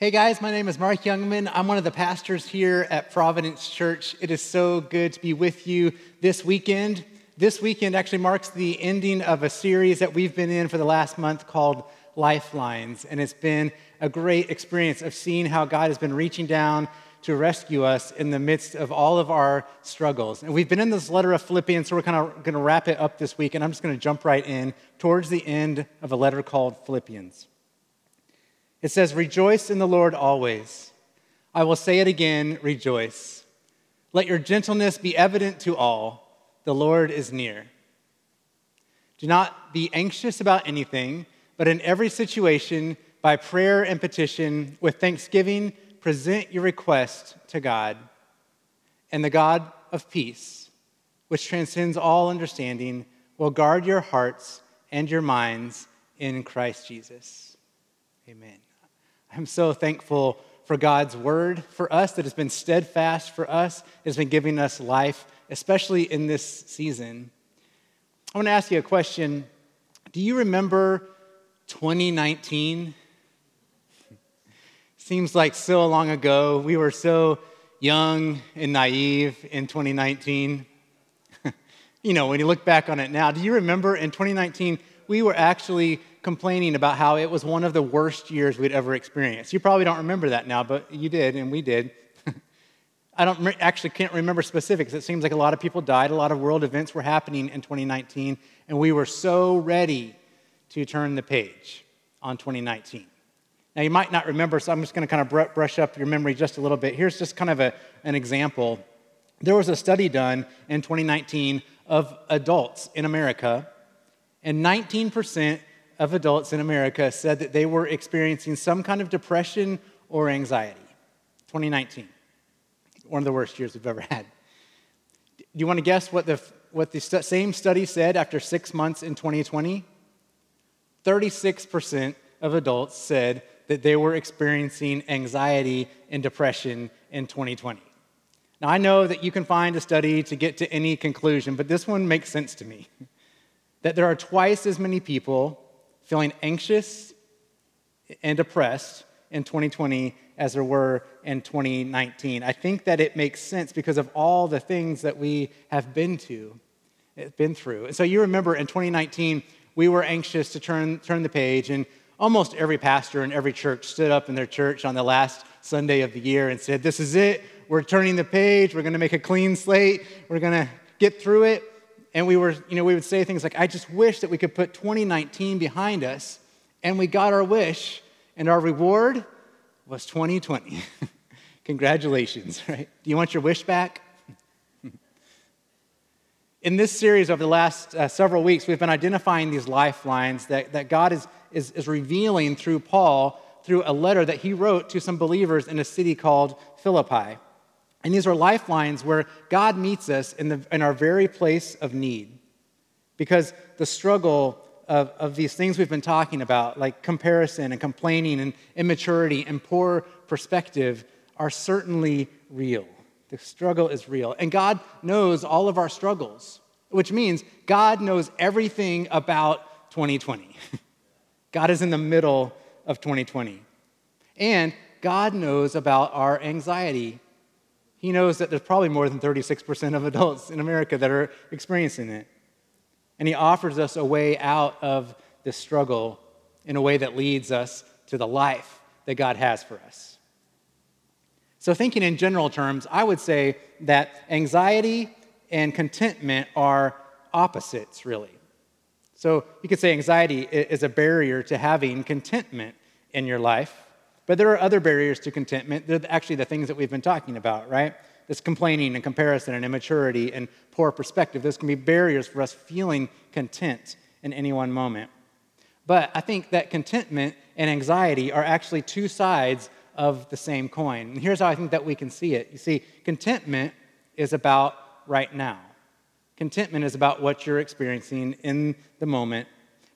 Hey guys, my name is Mark Youngman. I'm one of the pastors here at Providence Church. It is so good to be with you this weekend. This weekend actually marks the ending of a series that we've been in for the last month called Lifelines. And it's been a great experience of seeing how God has been reaching down to rescue us in the midst of all of our struggles. And we've been in this letter of Philippians, so we're kind of going to wrap it up this week. And I'm just going to jump right in towards the end of a letter called Philippians. It says, Rejoice in the Lord always. I will say it again, rejoice. Let your gentleness be evident to all. The Lord is near. Do not be anxious about anything, but in every situation, by prayer and petition, with thanksgiving, present your request to God. And the God of peace, which transcends all understanding, will guard your hearts and your minds in Christ Jesus. Amen. I'm so thankful for God's word for us that has been steadfast for us, has been giving us life, especially in this season. I want to ask you a question. Do you remember 2019? Seems like so long ago. We were so young and naive in 2019. you know, when you look back on it now, do you remember in 2019, we were actually complaining about how it was one of the worst years we'd ever experienced. You probably don't remember that now, but you did, and we did. I don't actually can't remember specifics. It seems like a lot of people died, a lot of world events were happening in 2019, and we were so ready to turn the page on 2019. Now, you might not remember, so I'm just going to kind of brush up your memory just a little bit. Here's just kind of a, an example. There was a study done in 2019 of adults in America, and 19% of adults in America said that they were experiencing some kind of depression or anxiety. 2019, one of the worst years we've ever had. Do you want to guess what the, what the st- same study said after six months in 2020? 36% of adults said that they were experiencing anxiety and depression in 2020. Now, I know that you can find a study to get to any conclusion, but this one makes sense to me. that there are twice as many people feeling anxious and depressed in 2020 as there were in 2019. I think that it makes sense because of all the things that we have been to, eh, been through. And so you remember in 2019, we were anxious to turn, turn the page, and almost every pastor in every church stood up in their church on the last Sunday of the year and said, This is it. We're turning the page. We're going to make a clean slate. We're going to get through it and we were, you know, we would say things like, I just wish that we could put 2019 behind us, and we got our wish, and our reward was 2020. Congratulations, right? Do you want your wish back? In this series over the last uh, several weeks, we've been identifying these lifelines that, that God is, is, is revealing through Paul through a letter that he wrote to some believers in a city called Philippi. And these are lifelines where God meets us in, the, in our very place of need. Because the struggle of, of these things we've been talking about, like comparison and complaining and immaturity and poor perspective, are certainly real. The struggle is real. And God knows all of our struggles, which means God knows everything about 2020. God is in the middle of 2020. And God knows about our anxiety he knows that there's probably more than 36% of adults in America that are experiencing it. And He offers us a way out of this struggle in a way that leads us to the life that God has for us. So, thinking in general terms, I would say that anxiety and contentment are opposites, really. So, you could say anxiety is a barrier to having contentment in your life. But there are other barriers to contentment. They're actually the things that we've been talking about, right? This complaining and comparison and immaturity and poor perspective. Those can be barriers for us feeling content in any one moment. But I think that contentment and anxiety are actually two sides of the same coin. And here's how I think that we can see it. You see, contentment is about right now. Contentment is about what you're experiencing in the moment.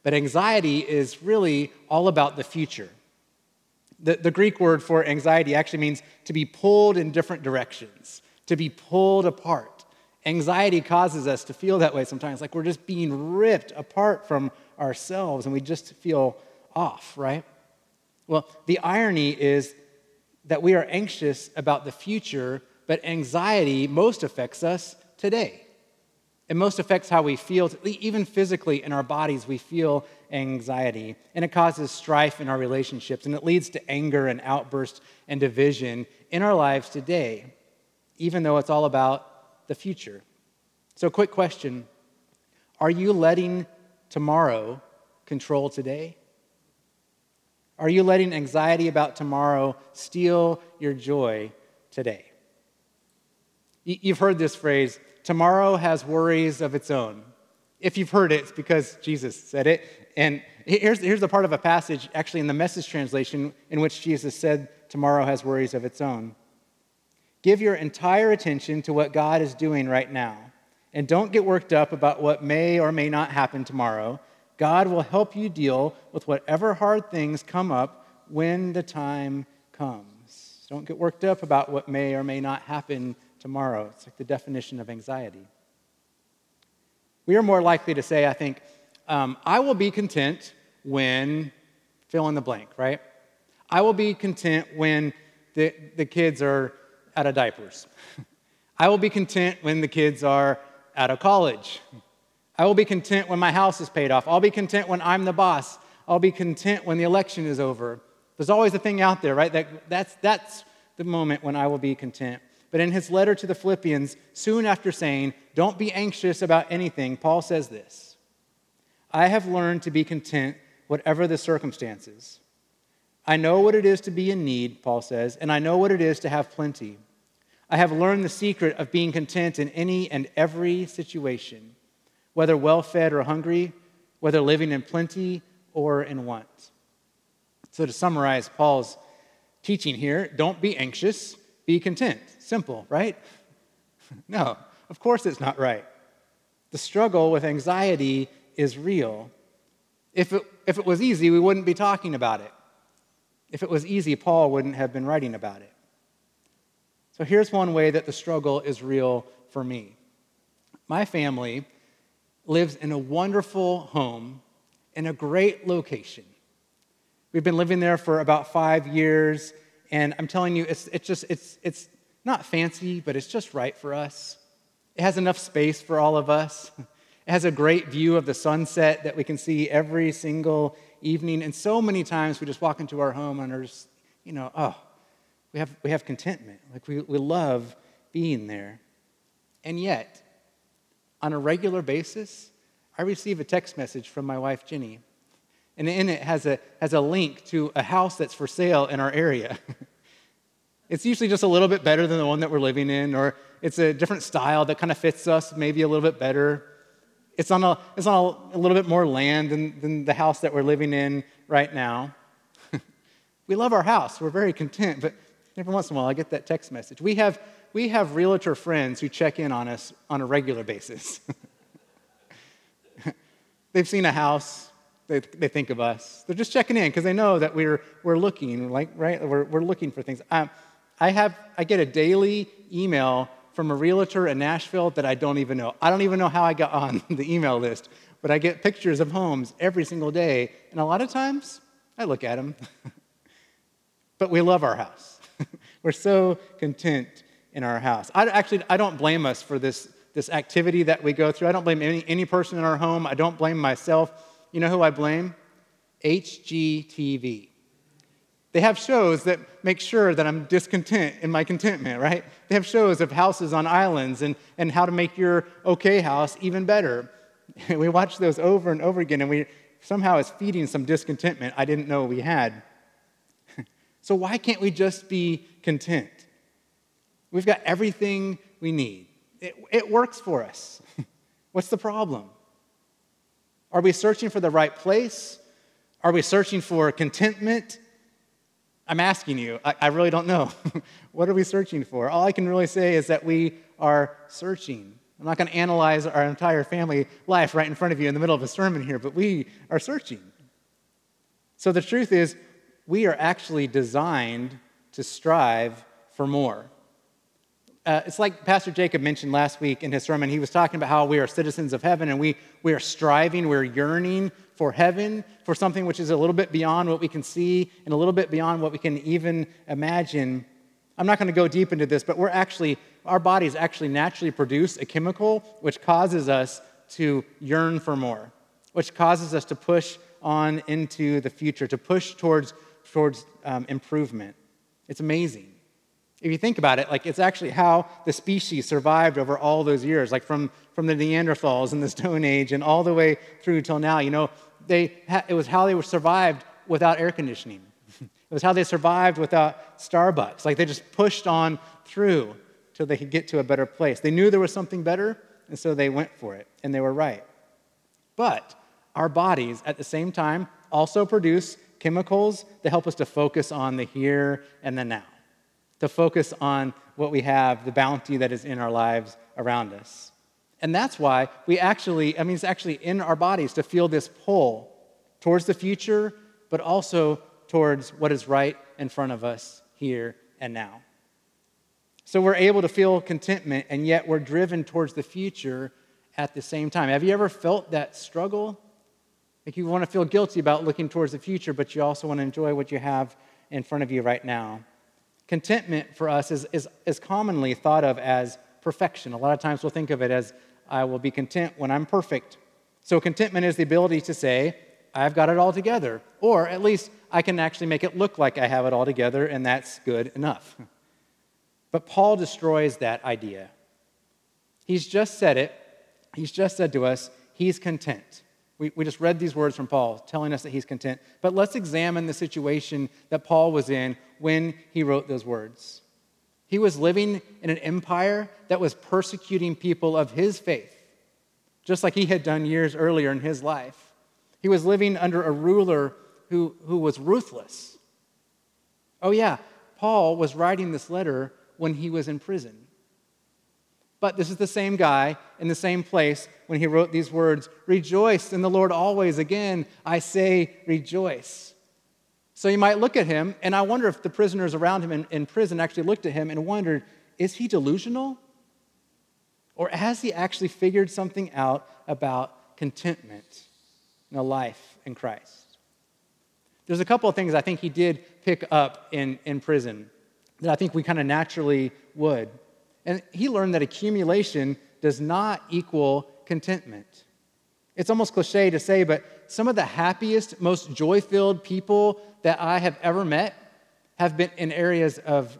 But anxiety is really all about the future. The, the Greek word for anxiety actually means to be pulled in different directions, to be pulled apart. Anxiety causes us to feel that way sometimes, like we're just being ripped apart from ourselves and we just feel off, right? Well, the irony is that we are anxious about the future, but anxiety most affects us today. It most affects how we feel, even physically in our bodies, we feel anxiety. And it causes strife in our relationships, and it leads to anger and outburst and division in our lives today, even though it's all about the future. So, quick question Are you letting tomorrow control today? Are you letting anxiety about tomorrow steal your joy today? You've heard this phrase tomorrow has worries of its own. If you've heard it, it's because Jesus said it. And here's, here's a part of a passage, actually, in the message translation, in which Jesus said, Tomorrow has worries of its own. Give your entire attention to what God is doing right now. And don't get worked up about what may or may not happen tomorrow. God will help you deal with whatever hard things come up when the time comes. Don't get worked up about what may or may not happen tomorrow. It's like the definition of anxiety. We are more likely to say, I think, um, I will be content when fill in the blank, right? I will be content when the, the kids are out of diapers. I will be content when the kids are out of college. I will be content when my house is paid off. I'll be content when I'm the boss. I'll be content when the election is over. There's always a thing out there, right? That, that's, that's the moment when I will be content. But in his letter to the Philippians, soon after saying, Don't be anxious about anything, Paul says this I have learned to be content, whatever the circumstances. I know what it is to be in need, Paul says, and I know what it is to have plenty. I have learned the secret of being content in any and every situation, whether well fed or hungry, whether living in plenty or in want. So, to summarize Paul's teaching here, don't be anxious, be content. Simple, right? no, of course it's not right. The struggle with anxiety is real. If it, if it was easy, we wouldn't be talking about it. If it was easy, Paul wouldn't have been writing about it. So here's one way that the struggle is real for me. My family lives in a wonderful home in a great location. We've been living there for about five years, and I'm telling you, it's, it's just, it's, it's not fancy, but it's just right for us. It has enough space for all of us. It has a great view of the sunset that we can see every single evening. And so many times we just walk into our home and are just, you know, oh, we have, we have contentment. Like we, we love being there. And yet, on a regular basis, I receive a text message from my wife, Jenny. And in it has a, has a link to a house that's for sale in our area. it's usually just a little bit better than the one that we're living in, or it's a different style that kind of fits us maybe a little bit better. It's on a, it's on a, a little bit more land than, than the house that we're living in right now. we love our house. We're very content, but every once in a while I get that text message. We have, we have realtor friends who check in on us on a regular basis. They've seen a house, they, they think of us. They're just checking in because they know that we're, we're looking, like, right? We're, we're looking for things. Um, I, have, I get a daily email from a realtor in Nashville that I don't even know. I don't even know how I got on the email list, but I get pictures of homes every single day. And a lot of times, I look at them. but we love our house. We're so content in our house. I actually, I don't blame us for this, this activity that we go through. I don't blame any, any person in our home. I don't blame myself. You know who I blame? HGTV. They have shows that make sure that I'm discontent in my contentment, right? They have shows of houses on islands and, and how to make your okay house even better. we watch those over and over again, and we somehow is feeding some discontentment I didn't know we had. so, why can't we just be content? We've got everything we need, it, it works for us. What's the problem? Are we searching for the right place? Are we searching for contentment? I'm asking you, I, I really don't know. what are we searching for? All I can really say is that we are searching. I'm not going to analyze our entire family life right in front of you in the middle of a sermon here, but we are searching. So the truth is, we are actually designed to strive for more. uh, it's like Pastor Jacob mentioned last week in his sermon. He was talking about how we are citizens of heaven and we, we are striving, we're yearning for heaven, for something which is a little bit beyond what we can see and a little bit beyond what we can even imagine. I'm not going to go deep into this, but we're actually, our bodies actually naturally produce a chemical which causes us to yearn for more, which causes us to push on into the future, to push towards, towards um, improvement. It's amazing. If you think about it, like it's actually how the species survived over all those years, like from, from the Neanderthals in the Stone Age and all the way through till now. You know, they it was how they survived without air conditioning. it was how they survived without Starbucks. Like they just pushed on through till they could get to a better place. They knew there was something better, and so they went for it, and they were right. But our bodies, at the same time, also produce chemicals that help us to focus on the here and the now to focus on what we have, the bounty that is in our lives around us. And that's why we actually, I mean, it's actually in our bodies to feel this pull towards the future, but also towards what is right in front of us here and now. So we're able to feel contentment, and yet we're driven towards the future at the same time. Have you ever felt that struggle? Like you want to feel guilty about looking towards the future, but you also want to enjoy what you have in front of you right now. Contentment for us is, is, is commonly thought of as perfection. A lot of times we'll think of it as, I will be content when I'm perfect. So, contentment is the ability to say, I've got it all together, or at least I can actually make it look like I have it all together, and that's good enough. But Paul destroys that idea. He's just said it, he's just said to us, he's content. We, we just read these words from Paul telling us that he's content. But let's examine the situation that Paul was in when he wrote those words. He was living in an empire that was persecuting people of his faith, just like he had done years earlier in his life. He was living under a ruler who, who was ruthless. Oh, yeah, Paul was writing this letter when he was in prison. But this is the same guy in the same place when he wrote these words Rejoice in the Lord always. Again, I say rejoice. So you might look at him, and I wonder if the prisoners around him in, in prison actually looked at him and wondered is he delusional? Or has he actually figured something out about contentment in a life in Christ? There's a couple of things I think he did pick up in, in prison that I think we kind of naturally would. And he learned that accumulation does not equal contentment. It's almost cliche to say, but some of the happiest, most joy filled people that I have ever met have been in areas of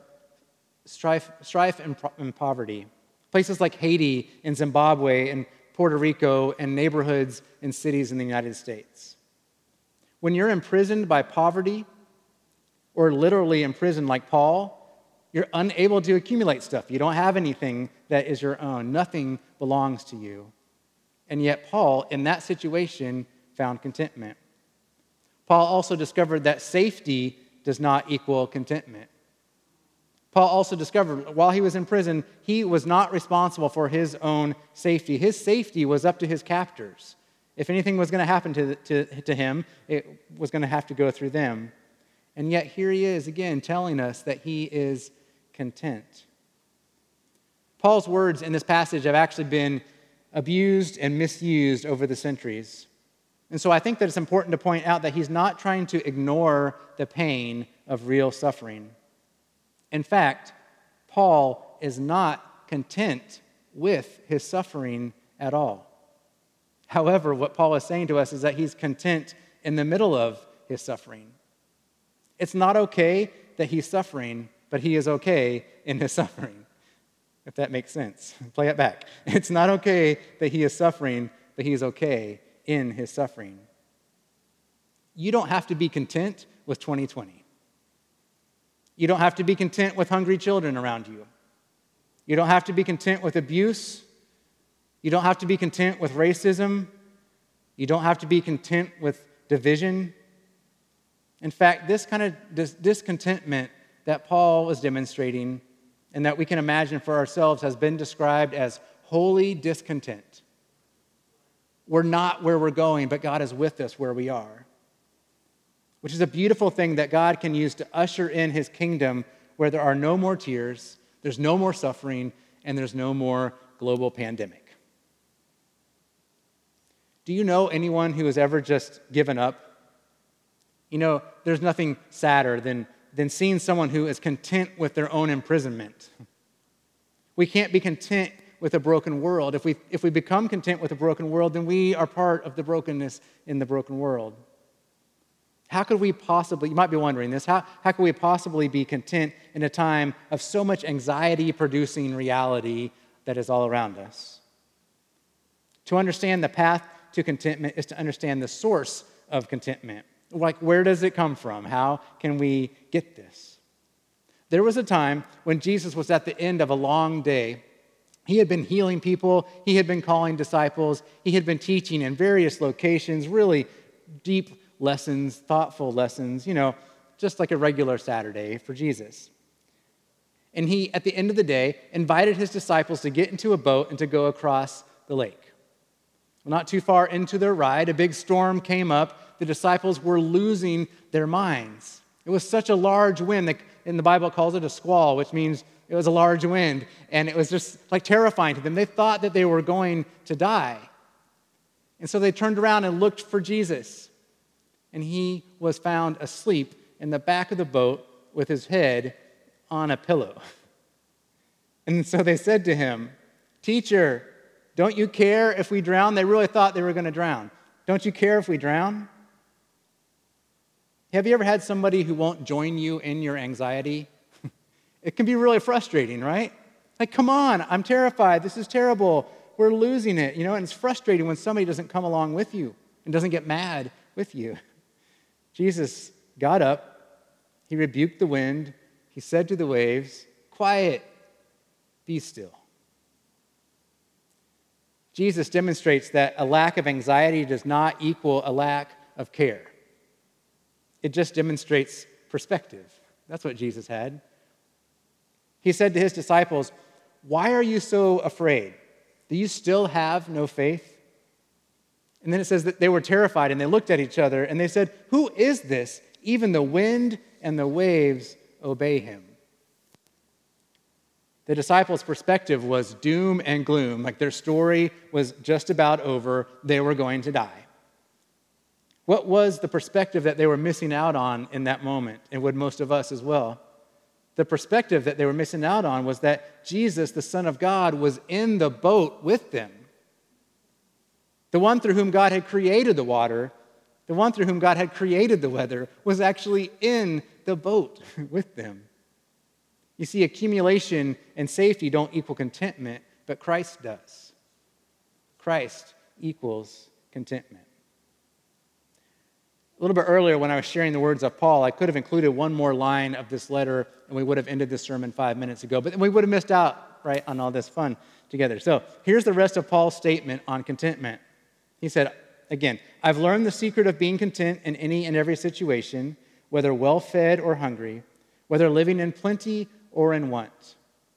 strife, strife and, and poverty. Places like Haiti and Zimbabwe and Puerto Rico and neighborhoods and cities in the United States. When you're imprisoned by poverty, or literally imprisoned like Paul, you're unable to accumulate stuff. You don't have anything that is your own, nothing belongs to you. And yet, Paul, in that situation, found contentment. Paul also discovered that safety does not equal contentment. Paul also discovered while he was in prison, he was not responsible for his own safety. His safety was up to his captors. If anything was going to happen to, to, to him, it was going to have to go through them. And yet, here he is again telling us that he is content. Paul's words in this passage have actually been abused and misused over the centuries. And so I think that it's important to point out that he's not trying to ignore the pain of real suffering. In fact, Paul is not content with his suffering at all. However, what Paul is saying to us is that he's content in the middle of his suffering. It's not okay that he's suffering, but he is okay in his suffering, if that makes sense. Play it back. It's not okay that he is suffering, but he is okay in his suffering. You don't have to be content with 2020. You don't have to be content with hungry children around you. You don't have to be content with abuse. You don't have to be content with racism. You don't have to be content with division. In fact, this kind of discontentment that Paul was demonstrating and that we can imagine for ourselves has been described as holy discontent. We're not where we're going, but God is with us where we are. Which is a beautiful thing that God can use to usher in his kingdom where there are no more tears, There's no more suffering, and there's no more global pandemic. Do you know anyone who has ever just given up? You know, there's nothing sadder than, than seeing someone who is content with their own imprisonment. We can't be content with a broken world. If we, if we become content with a broken world, then we are part of the brokenness in the broken world. How could we possibly, you might be wondering this, how, how could we possibly be content in a time of so much anxiety producing reality that is all around us? To understand the path to contentment is to understand the source of contentment. Like, where does it come from? How can we get this? There was a time when Jesus was at the end of a long day. He had been healing people, he had been calling disciples, he had been teaching in various locations, really deep lessons, thoughtful lessons, you know, just like a regular Saturday for Jesus. And he, at the end of the day, invited his disciples to get into a boat and to go across the lake. Well, not too far into their ride, a big storm came up. The disciples were losing their minds. It was such a large wind. that in the Bible, it calls it a squall, which means it was a large wind. And it was just like terrifying to them. They thought that they were going to die. And so they turned around and looked for Jesus. And he was found asleep in the back of the boat with his head on a pillow. And so they said to him, Teacher, don't you care if we drown? They really thought they were going to drown. Don't you care if we drown? Have you ever had somebody who won't join you in your anxiety? it can be really frustrating, right? Like, come on, I'm terrified. This is terrible. We're losing it, you know? And it's frustrating when somebody doesn't come along with you and doesn't get mad with you. Jesus got up, he rebuked the wind, he said to the waves, Quiet, be still. Jesus demonstrates that a lack of anxiety does not equal a lack of care. It just demonstrates perspective. That's what Jesus had. He said to his disciples, Why are you so afraid? Do you still have no faith? And then it says that they were terrified and they looked at each other and they said, Who is this? Even the wind and the waves obey him. The disciples' perspective was doom and gloom, like their story was just about over, they were going to die. What was the perspective that they were missing out on in that moment, and would most of us as well? The perspective that they were missing out on was that Jesus, the Son of God, was in the boat with them. The one through whom God had created the water, the one through whom God had created the weather, was actually in the boat with them. You see, accumulation and safety don't equal contentment, but Christ does. Christ equals contentment. A little bit earlier, when I was sharing the words of Paul, I could have included one more line of this letter, and we would have ended this sermon five minutes ago, but we would have missed out, right, on all this fun together. So here's the rest of Paul's statement on contentment. He said, again, I've learned the secret of being content in any and every situation, whether well fed or hungry, whether living in plenty or in want.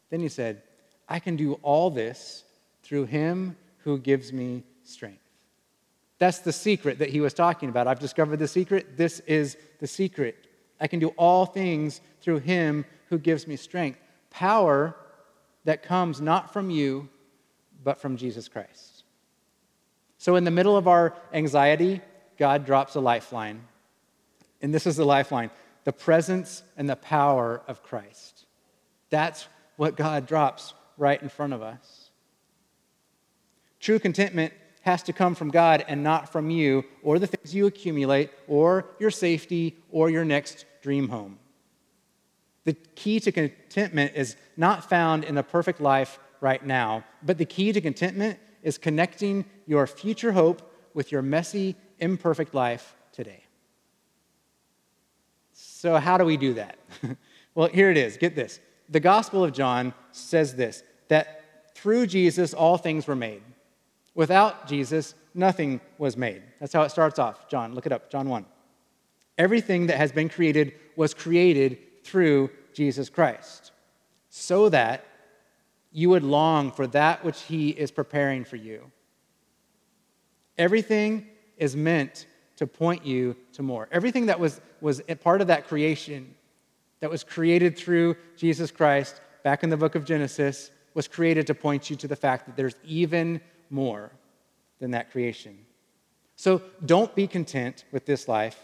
Then he said, I can do all this through him who gives me strength. That's the secret that he was talking about. I've discovered the secret. This is the secret. I can do all things through him who gives me strength. Power that comes not from you, but from Jesus Christ. So, in the middle of our anxiety, God drops a lifeline. And this is the lifeline the presence and the power of Christ. That's what God drops right in front of us. True contentment has to come from God and not from you or the things you accumulate or your safety or your next dream home. The key to contentment is not found in the perfect life right now, but the key to contentment is connecting your future hope with your messy, imperfect life today. So, how do we do that? well, here it is. Get this the Gospel of John says this that through Jesus all things were made. Without Jesus, nothing was made. That's how it starts off. John, look it up, John 1. Everything that has been created was created through Jesus Christ, so that you would long for that which He is preparing for you. Everything is meant to point you to more. Everything that was, was part of that creation that was created through Jesus Christ back in the book of Genesis, was created to point you to the fact that there's even more than that creation. So don't be content with this life,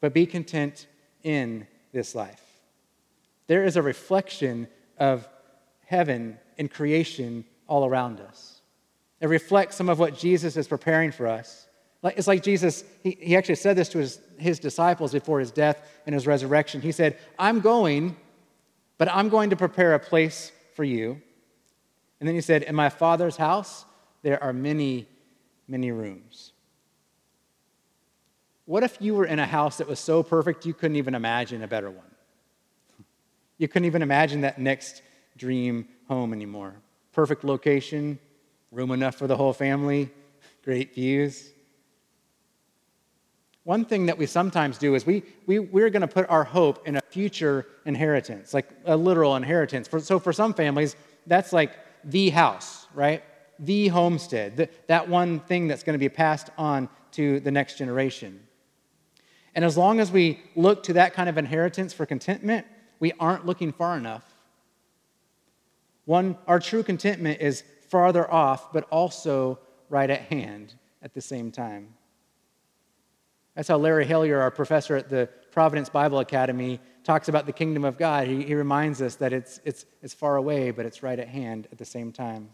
but be content in this life. There is a reflection of heaven and creation all around us. It reflects some of what Jesus is preparing for us. It's like Jesus, he, he actually said this to his, his disciples before his death and his resurrection. He said, I'm going, but I'm going to prepare a place for you. And then he said, In my Father's house, there are many, many rooms. What if you were in a house that was so perfect you couldn't even imagine a better one? You couldn't even imagine that next dream home anymore. Perfect location, room enough for the whole family, great views. One thing that we sometimes do is we, we, we're going to put our hope in a future inheritance, like a literal inheritance. For, so for some families, that's like the house, right? The homestead, that one thing that's going to be passed on to the next generation. And as long as we look to that kind of inheritance for contentment, we aren't looking far enough. One, our true contentment is farther off, but also right at hand at the same time. That's how Larry Hillyer, our professor at the Providence Bible Academy, talks about the kingdom of God. He, he reminds us that it's, it's, it's far away, but it's right at hand at the same time.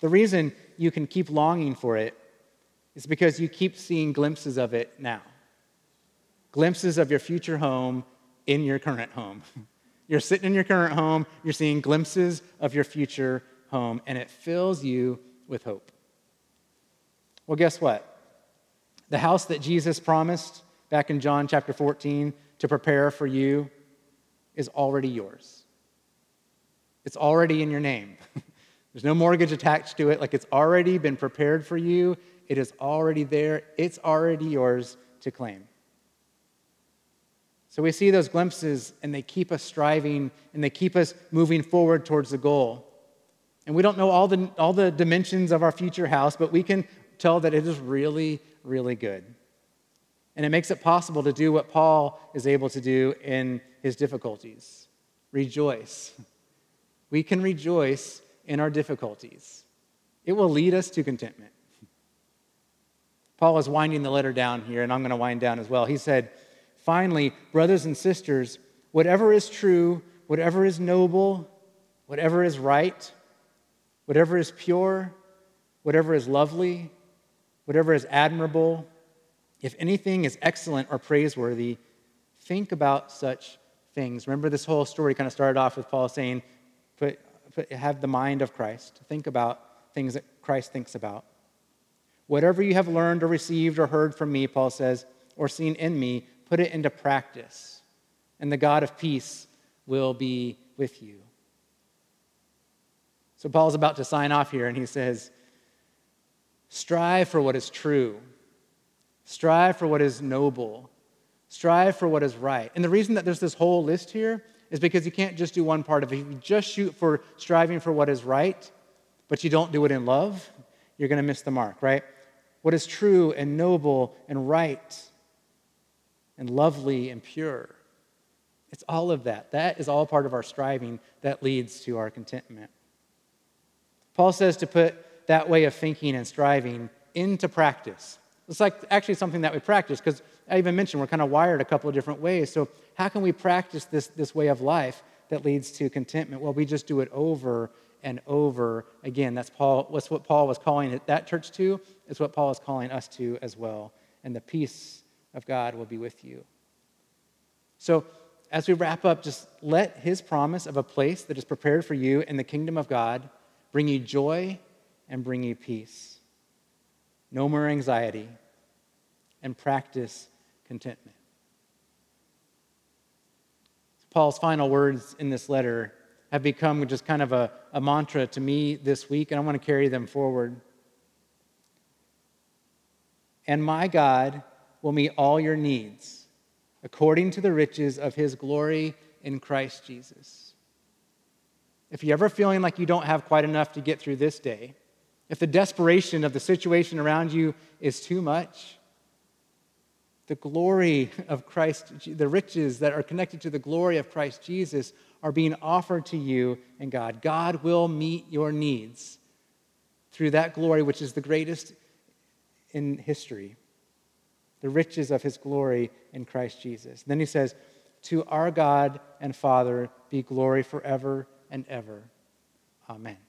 The reason you can keep longing for it is because you keep seeing glimpses of it now glimpses of your future home in your current home. You're sitting in your current home, you're seeing glimpses of your future home, and it fills you with hope. Well, guess what? The house that Jesus promised back in John chapter 14 to prepare for you is already yours. It's already in your name. There's no mortgage attached to it. Like it's already been prepared for you. It is already there. It's already yours to claim. So we see those glimpses and they keep us striving and they keep us moving forward towards the goal. And we don't know all the, all the dimensions of our future house, but we can tell that it is really, really good. And it makes it possible to do what Paul is able to do in his difficulties rejoice. We can rejoice in our difficulties, it will lead us to contentment. Paul is winding the letter down here, and I'm going to wind down as well. He said, Finally, brothers and sisters, whatever is true, whatever is noble, whatever is right, whatever is pure, whatever is lovely, whatever is admirable, if anything is excellent or praiseworthy, think about such things. Remember, this whole story kind of started off with Paul saying, put, have the mind of Christ. Think about things that Christ thinks about. Whatever you have learned or received or heard from me, Paul says, or seen in me, put it into practice, and the God of peace will be with you. So Paul's about to sign off here, and he says, Strive for what is true, strive for what is noble, strive for what is right. And the reason that there's this whole list here is because you can't just do one part of it. If you just shoot for striving for what is right, but you don't do it in love, you're going to miss the mark, right? What is true and noble and right and lovely and pure. It's all of that. That is all part of our striving that leads to our contentment. Paul says to put that way of thinking and striving into practice. It's like actually something that we practice because I even mentioned we're kind of wired a couple of different ways. So, how can we practice this, this way of life that leads to contentment? Well, we just do it over and over again. That's Paul. That's what Paul was calling that church to. It's what Paul is calling us to as well. And the peace of God will be with you. So, as we wrap up, just let his promise of a place that is prepared for you in the kingdom of God bring you joy and bring you peace. No more anxiety and practice contentment. Paul's final words in this letter have become just kind of a, a mantra to me this week, and I want to carry them forward. And my God will meet all your needs according to the riches of his glory in Christ Jesus. If you're ever feeling like you don't have quite enough to get through this day, if the desperation of the situation around you is too much, the glory of Christ, the riches that are connected to the glory of Christ Jesus are being offered to you and God. God will meet your needs through that glory, which is the greatest in history, the riches of his glory in Christ Jesus. And then he says, To our God and Father be glory forever and ever. Amen.